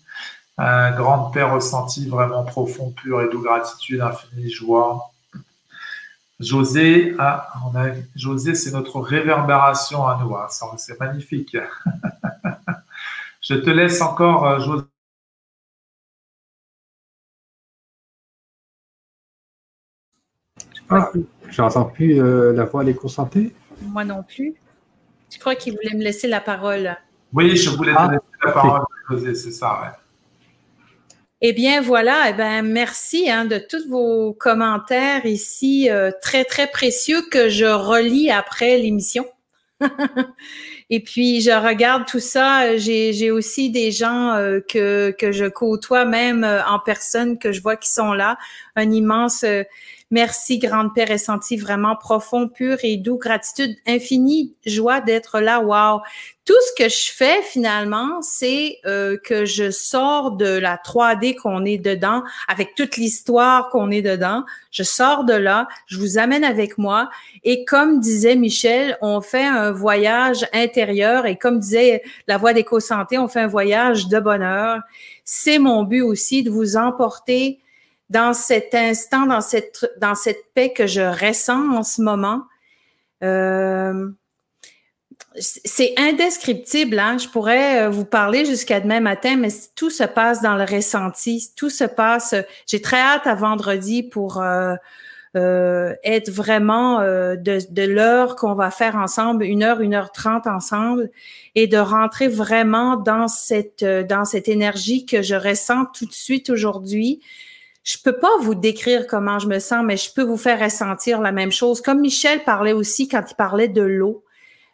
Un grand paix ressenti vraiment profond, pur et doux gratitude, infinie joie. José, ah, on a, José, c'est notre réverbération à nous. Hein. c'est magnifique. Je te laisse encore, euh, José. Ah, j'entends plus euh, la voix des santé Moi non plus. Je crois qu'il voulait me laisser la parole? Oui, je voulais te ah, laisser la parole, c'est ça, Eh bien, voilà. Eh ben, merci hein, de tous vos commentaires ici, euh, très, très précieux que je relis après l'émission. Et puis, je regarde tout ça. J'ai aussi des gens euh, que, que je côtoie même en personne, que je vois qui sont là. Un immense Merci, grande Père, et senti vraiment profond, pur et doux, gratitude infinie, joie d'être là. Wow! Tout ce que je fais finalement, c'est euh, que je sors de la 3D qu'on est dedans, avec toute l'histoire qu'on est dedans. Je sors de là, je vous amène avec moi. Et comme disait Michel, on fait un voyage intérieur. Et comme disait la voix d'éco-santé, on fait un voyage de bonheur. C'est mon but aussi de vous emporter dans cet instant, dans cette, dans cette paix que je ressens en ce moment. Euh, c'est indescriptible. Hein? Je pourrais euh, vous parler jusqu'à demain matin, mais tout se passe dans le ressenti. Tout se passe. J'ai très hâte à vendredi pour euh, euh, être vraiment euh, de, de l'heure qu'on va faire ensemble, une heure, une heure trente ensemble, et de rentrer vraiment dans cette euh, dans cette énergie que je ressens tout de suite aujourd'hui. Je peux pas vous décrire comment je me sens, mais je peux vous faire ressentir la même chose. Comme Michel parlait aussi quand il parlait de l'eau.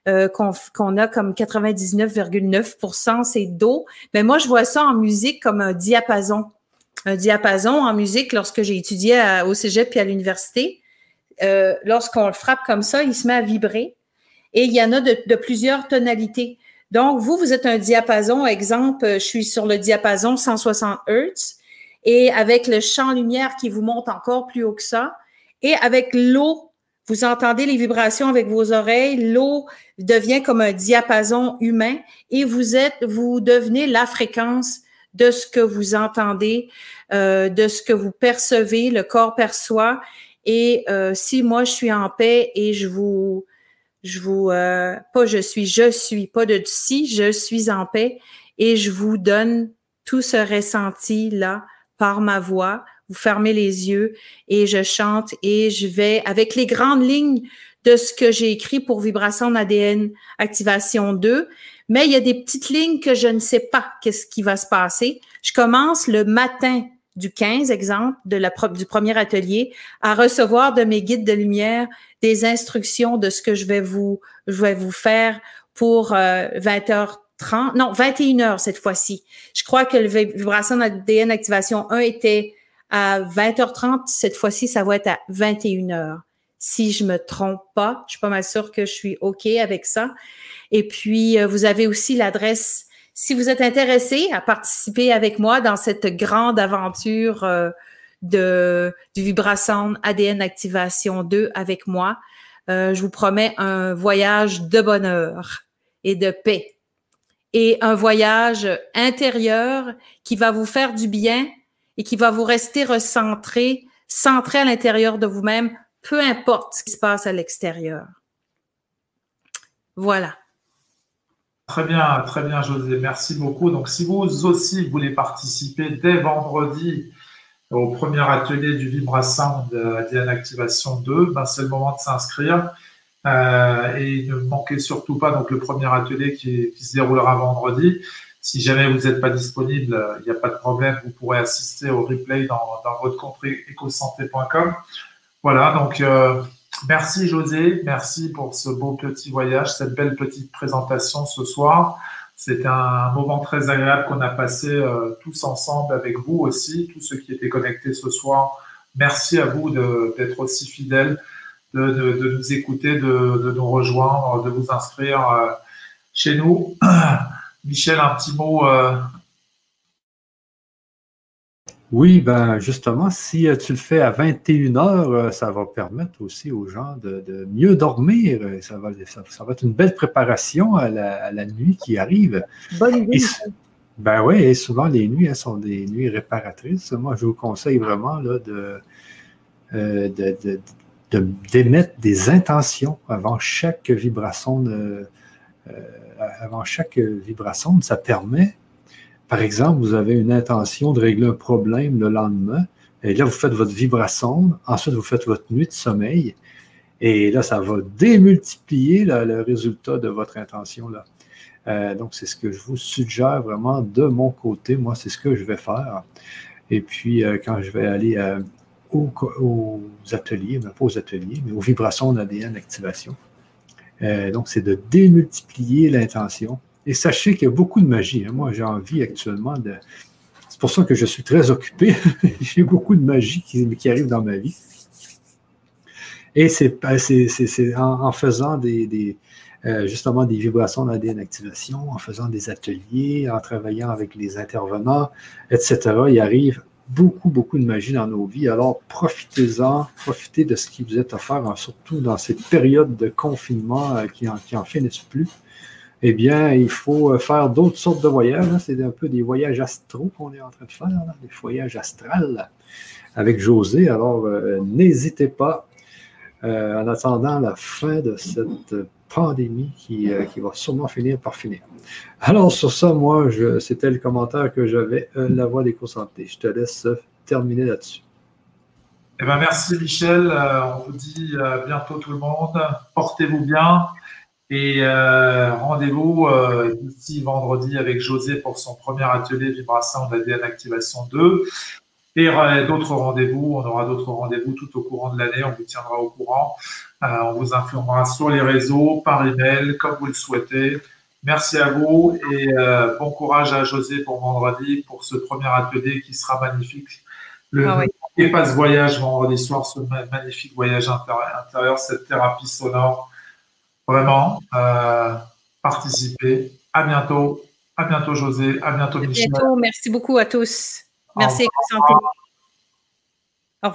Euh, qu'on a comme 99,9% c'est d'eau. Mais moi, je vois ça en musique comme un diapason un diapason en musique lorsque j'ai étudié au cégep puis à l'université. Euh, lorsqu'on le frappe comme ça, il se met à vibrer. Et il y en a de, plusieurs tonalités. Donc, vous, vous êtes un diapason. Exemple, je suis sur le diapason 160 Hz. Et avec le champ lumière qui vous monte encore plus haut que ça. Et avec l'eau, vous entendez les vibrations avec vos oreilles. L'eau devient comme un diapason humain et vous êtes, vous devenez la fréquence de ce que vous entendez, euh, de ce que vous percevez, le corps perçoit. Et euh, si moi je suis en paix et je vous, je vous, euh, pas je suis, je suis, pas de si, je suis en paix et je vous donne tout ce ressenti là par ma voix. Vous fermez les yeux et je chante et je vais avec les grandes lignes de ce que j'ai écrit pour Vibration ADN Activation 2. Mais il y a des petites lignes que je ne sais pas qu'est-ce qui va se passer. Je commence le matin du 15, exemple, du premier atelier, à recevoir de mes guides de lumière des instructions de ce que je vais vous, je vais vous faire pour euh, 20h non, 21 heures cette fois-ci. Je crois que le vibration ADN activation 1 était à 20h30. Cette fois-ci, ça va être à 21 heures. Si je me trompe pas, je suis pas mal sûre que je suis OK avec ça. Et puis, euh, vous avez aussi l'adresse si vous êtes intéressé à participer avec moi dans cette grande aventure euh, de, du Vibrasound ADN Activation 2 avec moi, euh, je vous promets un voyage de bonheur et de paix et un voyage intérieur qui va vous faire du bien et qui va vous rester recentré, centré à l'intérieur de vous-même, peu importe ce qui se passe à l'extérieur. Voilà. Très bien, très bien, José. Merci beaucoup. Donc, si vous aussi voulez participer dès vendredi au premier atelier du Vibrasound ADN Activation 2, ben, c'est le moment de s'inscrire. Euh, et ne manquez surtout pas donc, le premier atelier qui, se déroulera vendredi. Si jamais vous n'êtes pas disponible, il n'y a pas de problème, vous pourrez assister au replay dans, votre compte ecosanté.com. Voilà, donc euh, Merci José, merci pour ce beau petit voyage, cette belle petite présentation ce soir. C'était un moment très agréable qu'on a passé euh, tous ensemble avec vous aussi, tous ceux qui étaient connectés ce soir. Merci à vous d'être aussi fidèles, de, nous écouter, de, nous rejoindre, de vous inscrire euh, chez nous. Michel, un petit mot euh, oui, ben justement, si euh, tu le fais à 21 heures, ça va permettre aussi aux gens de, mieux dormir. Ça va, ça, va être une belle préparation à la, nuit qui arrive. Bonne idée. ben oui, et souvent les nuits elles sont des nuits réparatrices. Moi, je vous conseille vraiment là, de, euh, d'émettre des intentions avant chaque vibration. avant chaque vibration, ça permet par exemple, vous avez une intention de régler un problème le lendemain, et là, vous faites votre vibration, ensuite, vous faites votre nuit de sommeil, et là, ça va démultiplier le résultat de votre intention-là. Euh, donc, c'est ce que je vous suggère vraiment de mon côté. Moi, c'est ce que je vais faire. Et puis, euh, quand je vais aller euh, aux, ateliers, mais pas aux ateliers, mais aux vibrations d'ADN activation. donc, c'est de démultiplier l'intention et sachez qu'il y a beaucoup de magie. Hein. Moi, j'ai envie actuellement de. C'est pour ça que je suis très occupé. j'ai beaucoup de magie qui, arrive dans ma vie. Et c'est en, faisant des, euh, justement des vibrations d'ADN activation, en faisant des ateliers, en travaillant avec les intervenants, etc. Il arrive beaucoup, beaucoup de magie dans nos vies. Alors, profitez-en, profitez de ce qui vous est offert, hein, surtout dans cette période de confinement euh, qui n'en finissent plus eh bien, il faut euh, faire d'autres sortes de voyages. Hein. C'est un peu des voyages astraux qu'on est en train de faire, des voyages astrales avec José. Alors, euh, n'hésitez pas, en attendant la fin de cette pandémie qui, va sûrement finir par finir. Alors, sur ça, moi, c'était le commentaire que j'avais, la voix des santé. Je te laisse terminer là-dessus. Eh ben, merci Michel. Euh, on vous dit bientôt tout le monde. Portez-vous bien. Et euh, rendez-vous euh, ici vendredi avec José pour son premier atelier vibration d'ADN Activation 2. Et d'autres rendez-vous, on aura d'autres rendez-vous tout au courant de l'année, on vous tiendra au courant. on vous informera sur les réseaux, par email, comme vous le souhaitez. Merci à vous et bon courage à José pour vendredi, pour ce premier atelier qui sera magnifique. Le, ah et pas ce voyage vendredi soir, ce magnifique voyage intérieur, cette thérapie sonore. Vraiment, euh, participez. À bientôt. À bientôt, José. À bientôt, Michel. À bientôt. Merci beaucoup à tous. Merci, Santé.